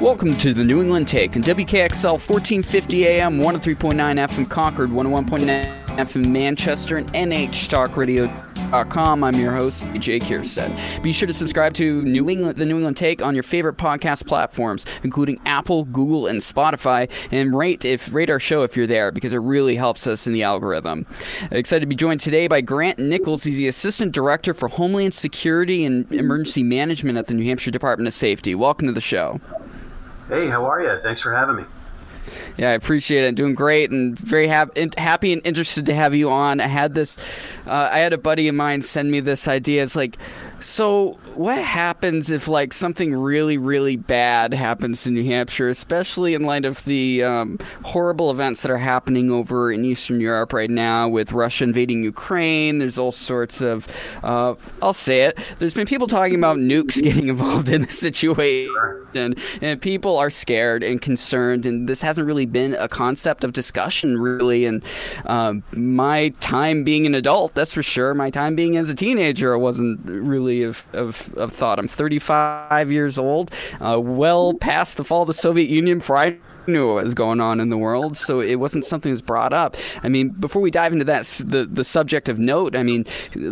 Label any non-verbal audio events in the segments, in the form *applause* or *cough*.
Welcome to the New England Take on WKXL 1450 AM, 103.9 FM Concord, 101.9 FM Manchester, and NHTalkRadio.com. I'm your host, AJ Kierstead. Be sure to subscribe to New England, the New England Take on your favorite podcast platforms, including Apple, Google, and Spotify, and rate if rate our show if you're there because it really helps us in the algorithm. Excited to be joined today by Grant Nichols. He's the Assistant Director for Homeland Security and Emergency Management at the New Hampshire Department of Safety. Welcome to the show. Hey, how are you? Thanks for having me. Yeah, I appreciate it. Doing great and very happy, happy and interested to have you on. I had this, uh, I had a buddy of mine send me this idea. It's like, so, what happens if like something really, really bad happens in New Hampshire, especially in light of the um, horrible events that are happening over in Eastern Europe right now with Russia invading Ukraine? There's all sorts of, uh, I'll say it. There's been people talking about nukes getting *laughs* involved in the situation, and people are scared and concerned, and this hasn't really been a concept of discussion really. And um, my time being an adult, that's for sure. My time being as a teenager, wasn't really of, have, have thought. I'm 35 years old, uh, well past the fall of the Soviet Union before I knew what was going on in the world, so it wasn't something that's brought up. I mean, before we dive into that, the the subject of note. I mean,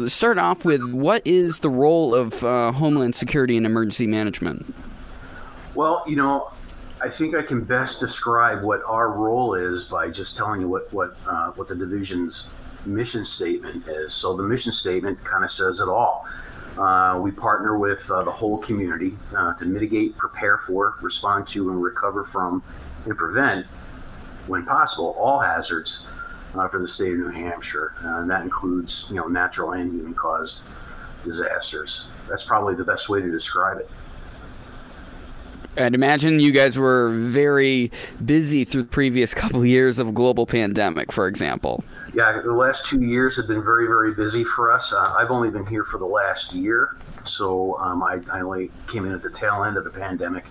start off with what is the role of uh, Homeland Security and emergency management? Well, you know, I think I can best describe what our role is by just telling you what what uh, what the division's mission statement is. So the mission statement kind of says it all. Uh, we partner with uh, the whole community uh, to mitigate, prepare for, respond to, and recover from and prevent, when possible, all hazards uh, for the state of New Hampshire. Uh, and that includes, you know, natural and human-caused disasters. That's probably the best way to describe it. I'd imagine you guys were very busy through the previous *laughs* couple of years of global pandemic, for example. Yeah, the last two years have been very, very busy for us. Uh, I've only been here for the last year, so um, I, I, only came in at the tail end of the pandemic.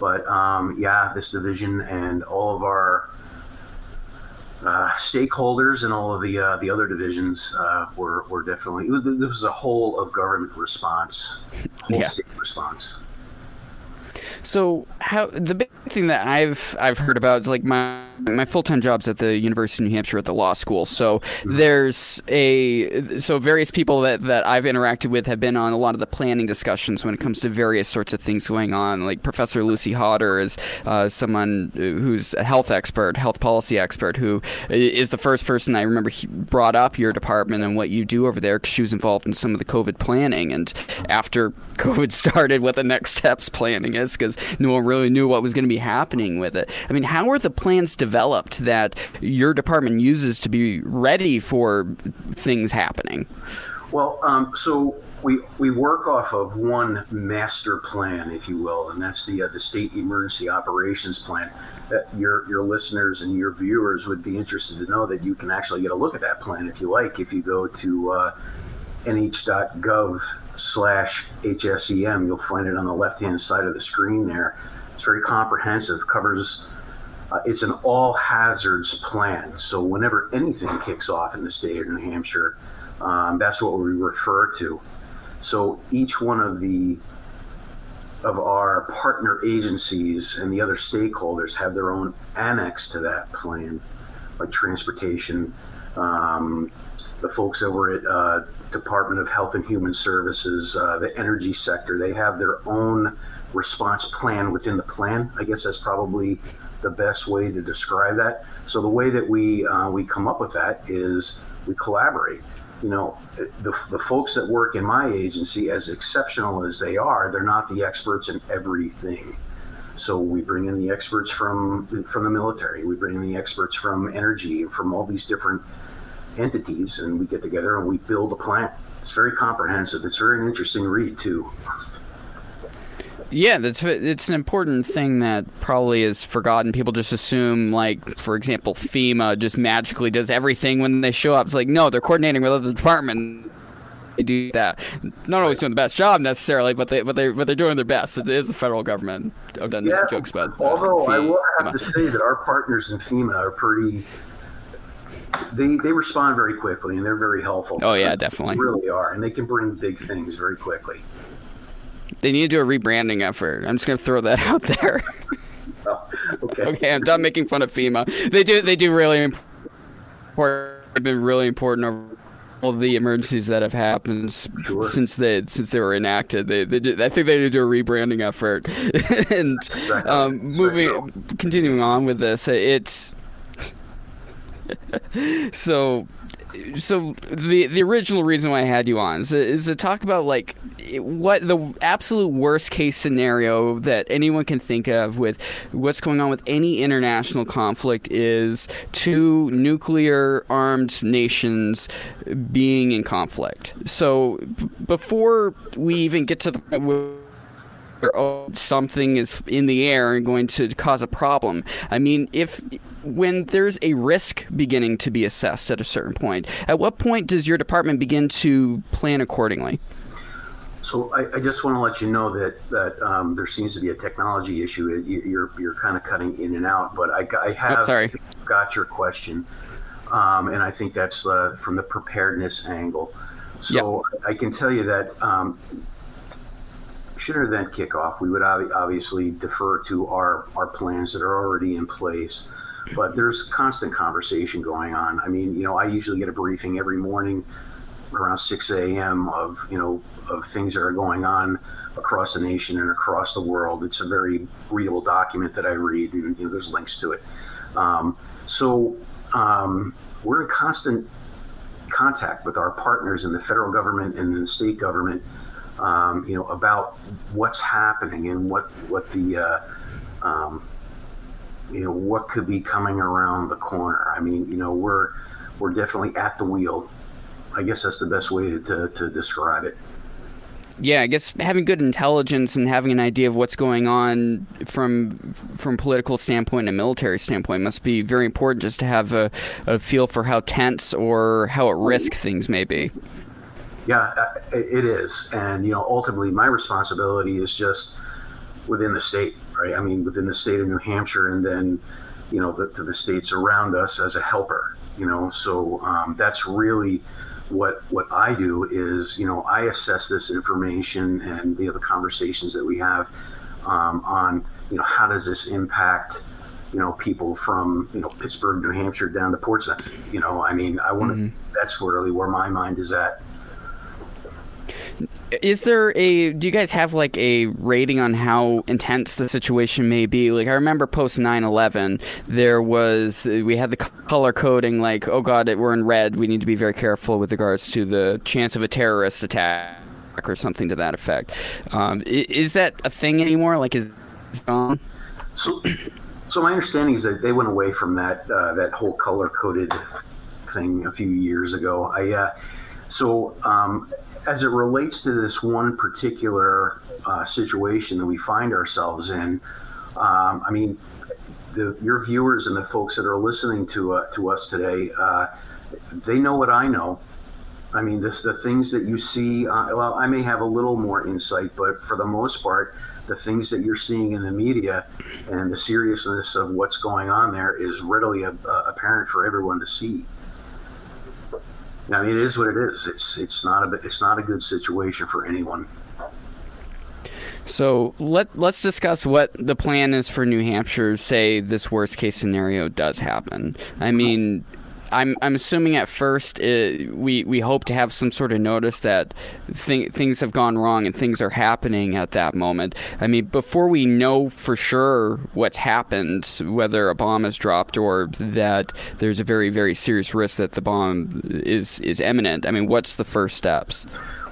But um, yeah, this division and all of our uh, stakeholders and all of the uh, the other divisions uh, were, were definitely. This was a whole of government response, whole yeah. state response. So how the big thing that I've I've heard about is like my my full time job's at the University of New Hampshire at the law school. So mm-hmm. there's a so various people that, that I've interacted with have been on a lot of the planning discussions when it comes to various sorts of things going on. Like Professor Lucy Hodder is uh, someone who's a health expert, health policy expert, who is the first person I remember brought up your department and what you do over there because she was involved in some of the COVID planning. And after *laughs* COVID started, what the next steps planning is because no one really knew what was going to be happening with it. I mean, how are the plans developed that your department uses to be ready for things happening? Well, um, so we we work off of one master plan, if you will, and that's the uh, the state emergency operations plan. That your your listeners and your viewers would be interested to know that you can actually get a look at that plan if you like. If you go to uh, nh.gov slash HSEM. You'll find it on the left hand side of the screen there. It's very comprehensive, covers uh, it's an all hazards plan. So whenever anything kicks off in the state of New Hampshire, um, that's what we refer to. So each one of the of our partner agencies and the other stakeholders have their own annex to that plan, like transportation, um, the folks over at uh, Department of Health and Human Services, uh, the energy sector, they have their own response plan within the plan. I guess that's probably the best way to describe that. So the way that we uh, we come up with that is we collaborate. You know, the, the folks that work in my agency, as exceptional as they are, they're not the experts in everything. So we bring in the experts from from the military. We bring in the experts from energy, from all these different entities and we get together and we build a plan. It's very comprehensive. It's very an interesting read too. Yeah, that's it's an important thing that probably is forgotten. People just assume, like, for example, FEMA just magically does everything when they show up. It's like, no, they're coordinating with other departments. They do that. Not always doing the best job necessarily, but they but they but they're doing their best. It is the federal government. I've done yeah, jokes about. Uh, although FEMA. I will have to say that our partners in FEMA are pretty they they respond very quickly and they're very helpful. Oh yeah, definitely. They really are, and they can bring big things very quickly. They need to do a rebranding effort. I'm just gonna throw that *laughs* out there. Oh, *laughs* okay. okay, I'm done making fun of FEMA. They do they do really important. They've been really important over all the emergencies that have happened Sure. since they since they were enacted. They, they did, I think they need to do a rebranding effort. *laughs* and Exactly. um, moving, continuing on with this, it's so so the the original reason why I had you on is, is to talk about like what the absolute worst case scenario that anyone can think of with what's going on with any international conflict is two nuclear armed nations being in conflict. So b- before we even get to the or oh, something is in the air and going to cause a problem. I mean, if when there's a risk beginning to be assessed at a certain point, at what point does your department begin to plan accordingly? So I, I just want to let you know that that um, there seems to be a technology issue. You- You're you're kind of cutting in and out, but I, I have sorry. got your question, um, and I think that's uh, from the preparedness angle. So I can tell you that um, should an event kick off, we would ob- obviously defer to our our plans that are already in place. But there's constant conversation going on. I mean, you know, I usually get a briefing every morning around 6 a.m. of you know of things that are going on across the nation and across the world. It's a very real document that I read, and you know there's links to it. Um, so um, we're in constant contact with our partners in the federal government and the state government. Um, you know about what's happening and what what the uh, um, you know what could be coming around the corner. I mean, you know, we're we're definitely at the wheel. I guess that's the best way to, to, to describe it. Yeah, I guess having good intelligence and having an idea of what's going on from from political standpoint and military standpoint must be very important just to have a, a feel for how tense or how at risk things may be. Yeah, uh, it is, and you know, ultimately, my responsibility is just within the state, right? I mean, within the state of New Hampshire, and then you know, the, to the states around us as a helper. You know, so um, that's really what what I do is you know I assess this information and you know the conversations that we have um, on you know how does this impact you know people from you know Pittsburg, New Hampshire down to Portsmouth. You know, I mean, I want to. That's really where my mind is at. Is there a? Do you guys have like a rating on how intense the situation may be? Like I remember post 9/11, there was we had the color coding like, oh god, we're in red. We need to be very careful with regards to the chance of a terrorist attack or something to that effect. Um, is that a thing anymore? Like is gone? So, so my understanding is that they went away from that uh, that whole color coded thing a few years ago. I uh, so um, as it relates to this one particular uh, situation that we find ourselves in, um, I mean, the, your viewers and the folks that are listening to uh, to us today, uh, they know what I know. I mean, this, the things that you see, uh, well, I may have a little more insight, but for the most part, the things that you're seeing in the media and the seriousness of what's going on there is readily apparent for everyone to see. I mean, it is what it is. It's it's not a it's not a good situation for anyone. So let let's discuss what the plan is for New Hampshire. Say this worst case scenario does happen. I mean, I'm I'm assuming at first uh we we hope to have some sort of notice that th- things have gone wrong and things are happening at that moment. I mean, before we know for sure what's happened, whether a bomb is dropped or that there's a very very serious risk that the bomb is is imminent. I mean, what's the first steps?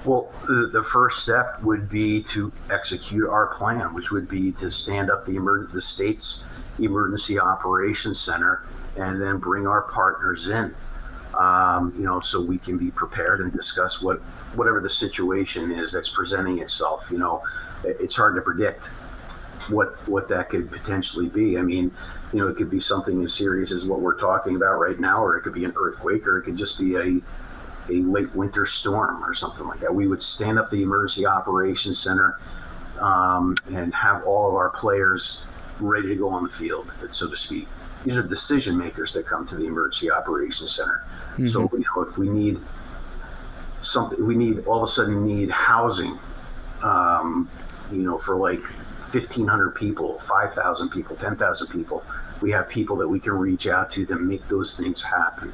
Well, the, first step would be to execute our plan, which would be to stand up the emer- the state's emergency operations center and then bring our partners in. Um, you know, so we can be prepared and discuss what whatever the situation is that's presenting itself. You know, it's hard to predict what what that could potentially be. I mean, you know, it could be something as serious as what we're talking about right now, or it could be an earthquake, or it could just be a a late winter storm or something like that. We would stand up the emergency operations center um, and have all of our players ready to go on the field, so to speak. These are decision makers that come to the emergency operations center. So you know, if we need something, we need all of a sudden need housing. Um, you know, for like 1,500 people, 5,000 people, 10,000 people, we have people that we can reach out to that make those things happen.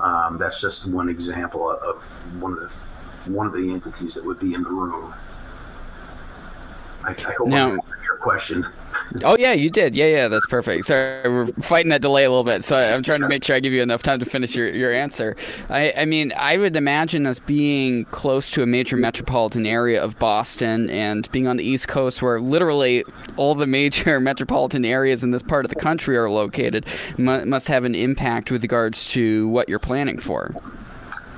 Um, that's just one example of one of the one of the entities that would be in the room. I, I hope now, I answered your question. Oh yeah, you did. Yeah, yeah, that's perfect. Sorry, we're fighting that delay a little bit, so I'm trying to make sure I give you enough time to finish your, your answer. I, I mean, I would imagine us being close to a major metropolitan area of Boston and being on the East Coast, where literally all the major *laughs* metropolitan areas in this part of the country are located, must have an impact with regards to what you're planning for.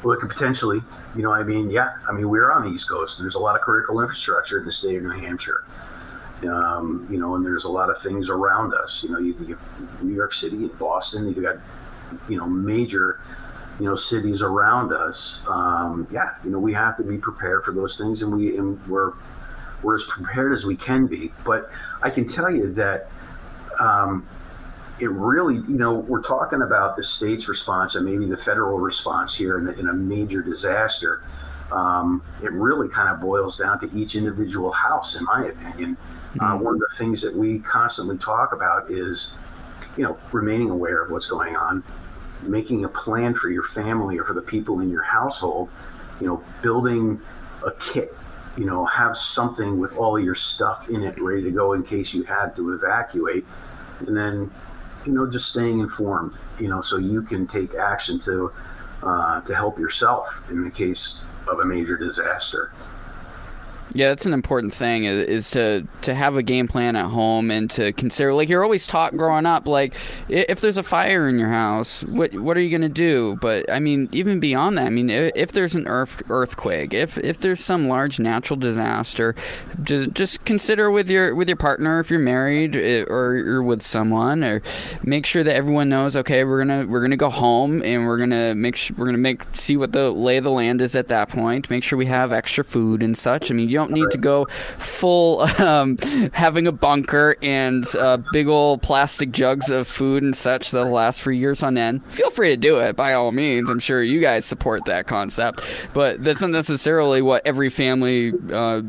Well, it could potentially. You know, I mean, yeah, I mean, we're on the East Coast. There's a lot of critical infrastructure in the state of New Hampshire. Um, you know, and there's a lot of things around us. You know, you, you New York City and Boston. You've got, you know, major, you know, cities around us. Um, yeah, you know, we have to be prepared for those things, and we and we're we're as prepared as we can be. But I can tell you that. Um, it really, you know, we're talking about the state's response and maybe the federal response here in, in a major disaster. Um, it really kind of boils down to each individual house, in my opinion. Uh, mm-hmm. Uh, one of the things that we constantly talk about is, you know, remaining aware of what's going on, making a plan for your family or for the people in your household, you know, building a kit, you know, have something with all your stuff in it ready to go in case you had to evacuate. And then you know, just staying informed, you know, so you can take action to uh, to help yourself in the case of a major disaster. Yeah, that's an important thing is, to to have a game plan at home and to consider like you're always taught growing up like if there's a fire in your house, what what are you to do? But I mean, even beyond that, I mean, if, there's an earth earthquake, if if there's some large natural disaster, just just consider with your with your partner if you're married or you're with someone or make sure that everyone knows okay, we're to we're to go home and we're to make we're to make see what the lay of the land is at that point. Make sure we have extra food and such. I mean, you don't need to go full *laughs* um, having a bunker and uh, big old plastic jugs of food and such that'll last for years on end. Feel free to do it by all means. I'm sure you guys support that concept, but that's not necessarily what every family uh,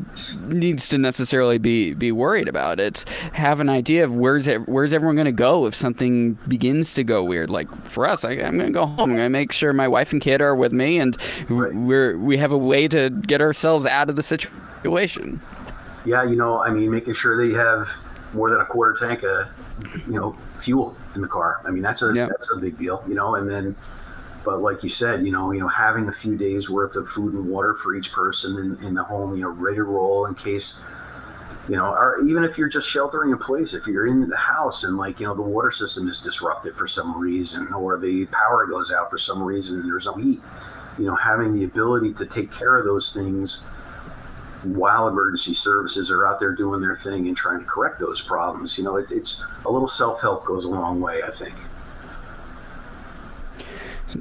needs to necessarily be be worried about. It's have an idea of where's it, where's everyone going to go if something begins to go weird. Like for us, I, am going to go home. I'm going to make sure my wife and kid are with me, and we're we have a way to get ourselves out of the situation situation. Yeah, you know, I mean, making sure that you have more than a quarter tank of, you know, fuel in the car. I mean, that's a yep. that's a big deal, you know. And then, but like you said, you know, you know, having a few days worth of food and water for each person in, in the home, you know, ready to roll in case, you know, or even if you're just sheltering in place, if you're in the house and like you know the water system is disrupted for some reason, or the power goes out for some reason, and there's no heat, you know, having the ability to take care of those things while emergency services are out there doing their thing and trying to correct those problems. You know, it, it's a little self help goes a long way, I think.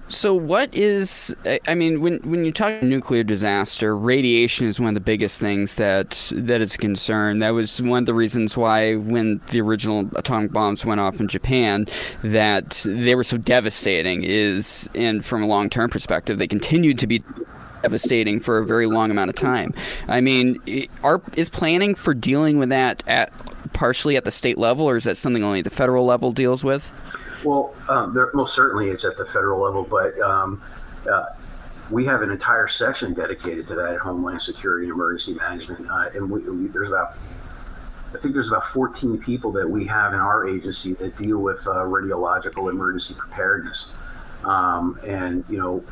So, what is? I mean, when when you talk nuclear disaster, radiation is one of the biggest things that that is a concern. That was one of the reasons why, when the original atomic bombs went off in Japan, that they were so devastating. Is and from a long term perspective, they continued to be devastating for a very long amount of time. I mean, are, is planning for dealing with that at partially at the state level, or is that something only the federal level deals with? Well, um, there, most certainly it's at the federal level, but um, uh, we have an entire section dedicated to that Homeland Security and Emergency Management, uh, and we, we, there's about I think there's about 14 people that we have in our agency that deal with uh, radiological emergency preparedness. Um, and you know,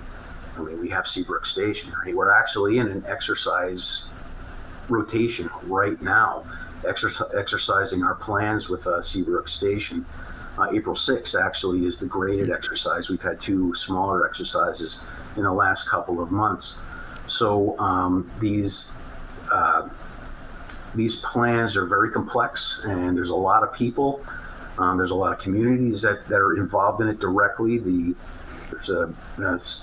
We have Seabrook Station. We're actually in an exercise rotation right now, exercise, exercising our plans with uh, Seabrook Station. Uh, April 6th actually is the graded exercise. We've had two smaller exercises in the last couple of months. So um, these uh, these plans are very complex, and there's a lot of people. Um, there's a lot of communities that, that are involved in it directly. The there's a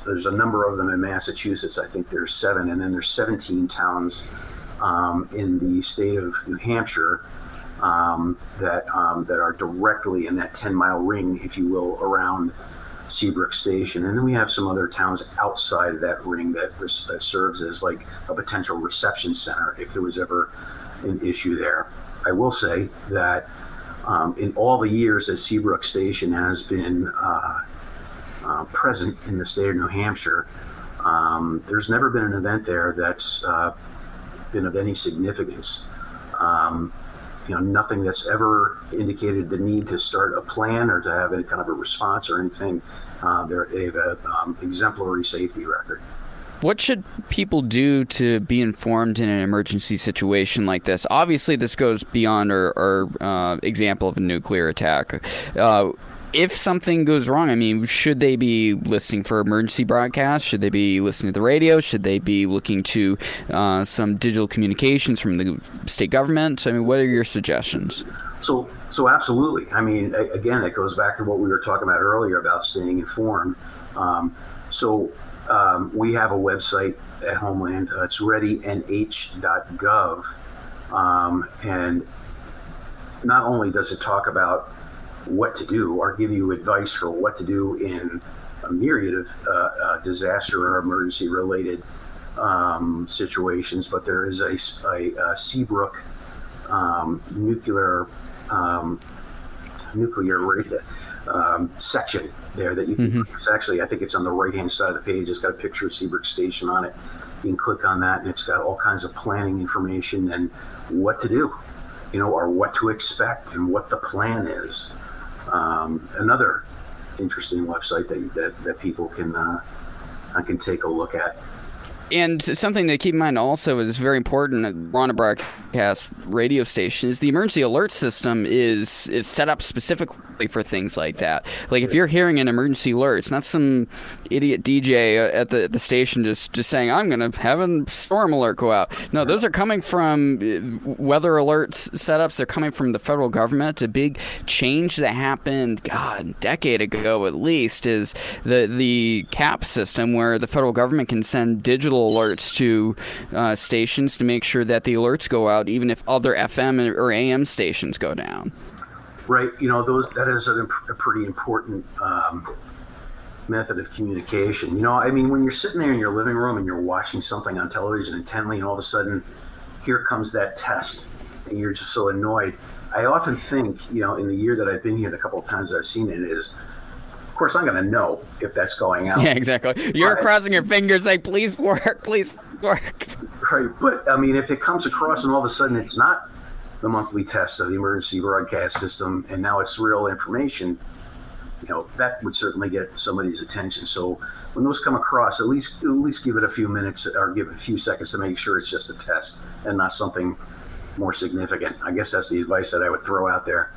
there's a number of them in Massachusetts. I think there's seven, and then there's 17 towns um, in the state of New Hampshire um, that um, that are directly in that 10 mile ring, if you will, around Seabrook Station. And then we have some other towns outside of that ring that that serves as like a potential reception center if there was ever an issue there. I will say that um, in all the years that Seabrook Station has been uh, uh, present in the state of New Hampshire, um, there's never been an event there that's uh, been of any significance. Um, you know, nothing that's ever indicated the need to start a plan or to have any kind of a response or anything. Uh, they have an um, exemplary safety record. What should people do to be informed in an emergency situation like this? Obviously, this goes beyond our, our uh, example of a nuclear attack. Uh, if something goes wrong, I mean, should they be listening for emergency broadcasts? Should they be listening to the radio? Should they be looking to uh, some digital communications from the state government? I mean, what are your suggestions? So, so absolutely. I mean, again, it goes back to what we were talking about earlier about staying informed. Um, so, um, we have a website at Homeland. Uh, it's readynh.gov, um, and not only does it talk about what to do or give you advice for what to do in a myriad of uh, uh, disaster or emergency related um, situations, but there is a, a, a Seabrook um, nuclear um, nuclear um, section there that you can. Mm-hmm. It's actually, I think it's on the right hand side of the page. It's got a picture of Seabrook Station on it. You can click on that, and it's got all kinds of planning information and what to do, you know, or what to expect and what the plan is. Um, another interesting website that, that, that people can uh, can take a look at and something to keep in mind also is very important at Rana broadcast radio station is the emergency alert system is is set up specifically for things like that. Like if you're hearing an emergency alert, it's not some idiot DJ at the at the station just just saying I'm going to have a storm alert go out. No, those are coming from uh, weather alerts setups. They're coming from the federal government. A big change that happened, God, a decade ago at least, is the the CAP system where the federal government can send digital alerts to uh, stations to make sure that the alerts go out, even if other FM or AM stations go down. Right. You know, those that is a, a pretty important um, method of communication. You know, I mean, when you're sitting there in your living room and you're watching something on television intently, and all of a sudden, here comes that test, and you're just so annoyed. I often think, you know, in the year that I've been here, the couple of times I've seen it is course, I'm going to know if that's going out. *laughs* Yeah, exactly. You're but, crossing your fingers, like, please work, please work. Right. But, I mean, if it comes across and all of a sudden it's not the monthly test of the emergency broadcast system and now it's real information, you know, that would certainly get somebody's attention. So when those come across, at least at least give it a few minutes or give it a few seconds to make sure it's just a test and not something more significant. I guess that's the advice that I would throw out there.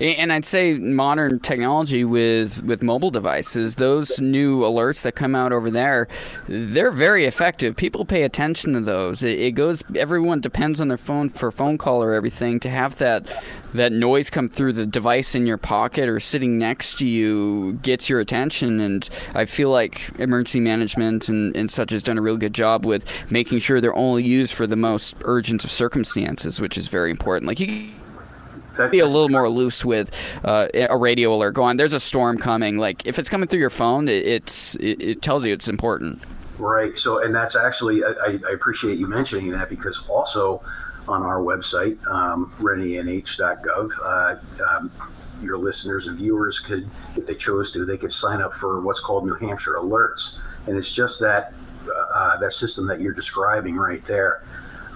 And I'd say modern technology with, with mobile devices, those new alerts that come out over there, they're very effective. People pay attention to those. It, it goes. Everyone depends on their phone for phone call or everything to have that that noise come through the device in your pocket or sitting next to you gets your attention. And I feel like emergency management and, and such has done a real good job with making sure they're only used for the most urgent of circumstances, which is very important. Like you be a little more loose with uh, a radio alert. Go on. There's a storm coming. Like if it's coming through your phone, it, it's it, it tells you it's important. Right. So, and that's actually I, I appreciate you mentioning that because also on our website, um, readynh.gov, uh, um, your listeners and viewers could, if they chose to, they could sign up for what's called New Hampshire Alerts, and it's just that uh, that system that you're describing right there.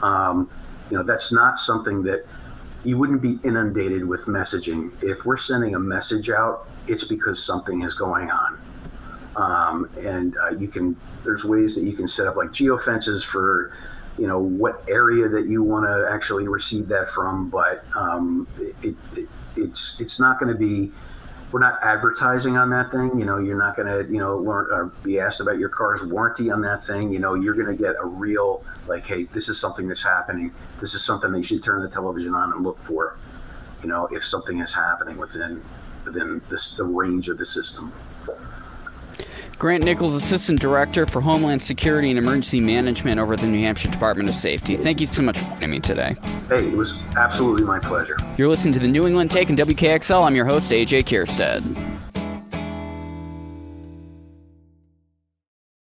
Um, you know, that's not something that you wouldn't be inundated with messaging. If we're sending a message out, it's because something is going on. Um, and uh, you can, there's ways that you can set up like geofences for, you know, what area that you want to actually receive that from. But um, it, it, it's, it's not going to be, we're not advertising on that thing. You know, you're not going to, you know, learn or be asked about your car's warranty on that thing. You know, you're going to get a real, like, hey, this is something that's happening. This is something that you should turn the television on and look for. You know, if something is happening within within this, the range of the system. Grant Nichols, Assistant Director for Homeland Security and Emergency Management over at the New Hampshire Department of Safety. Thank you so much for joining me today. Hey, it was absolutely my pleasure. You're listening to the New England Take and WKXL. I'm your host, AJ Kierstead.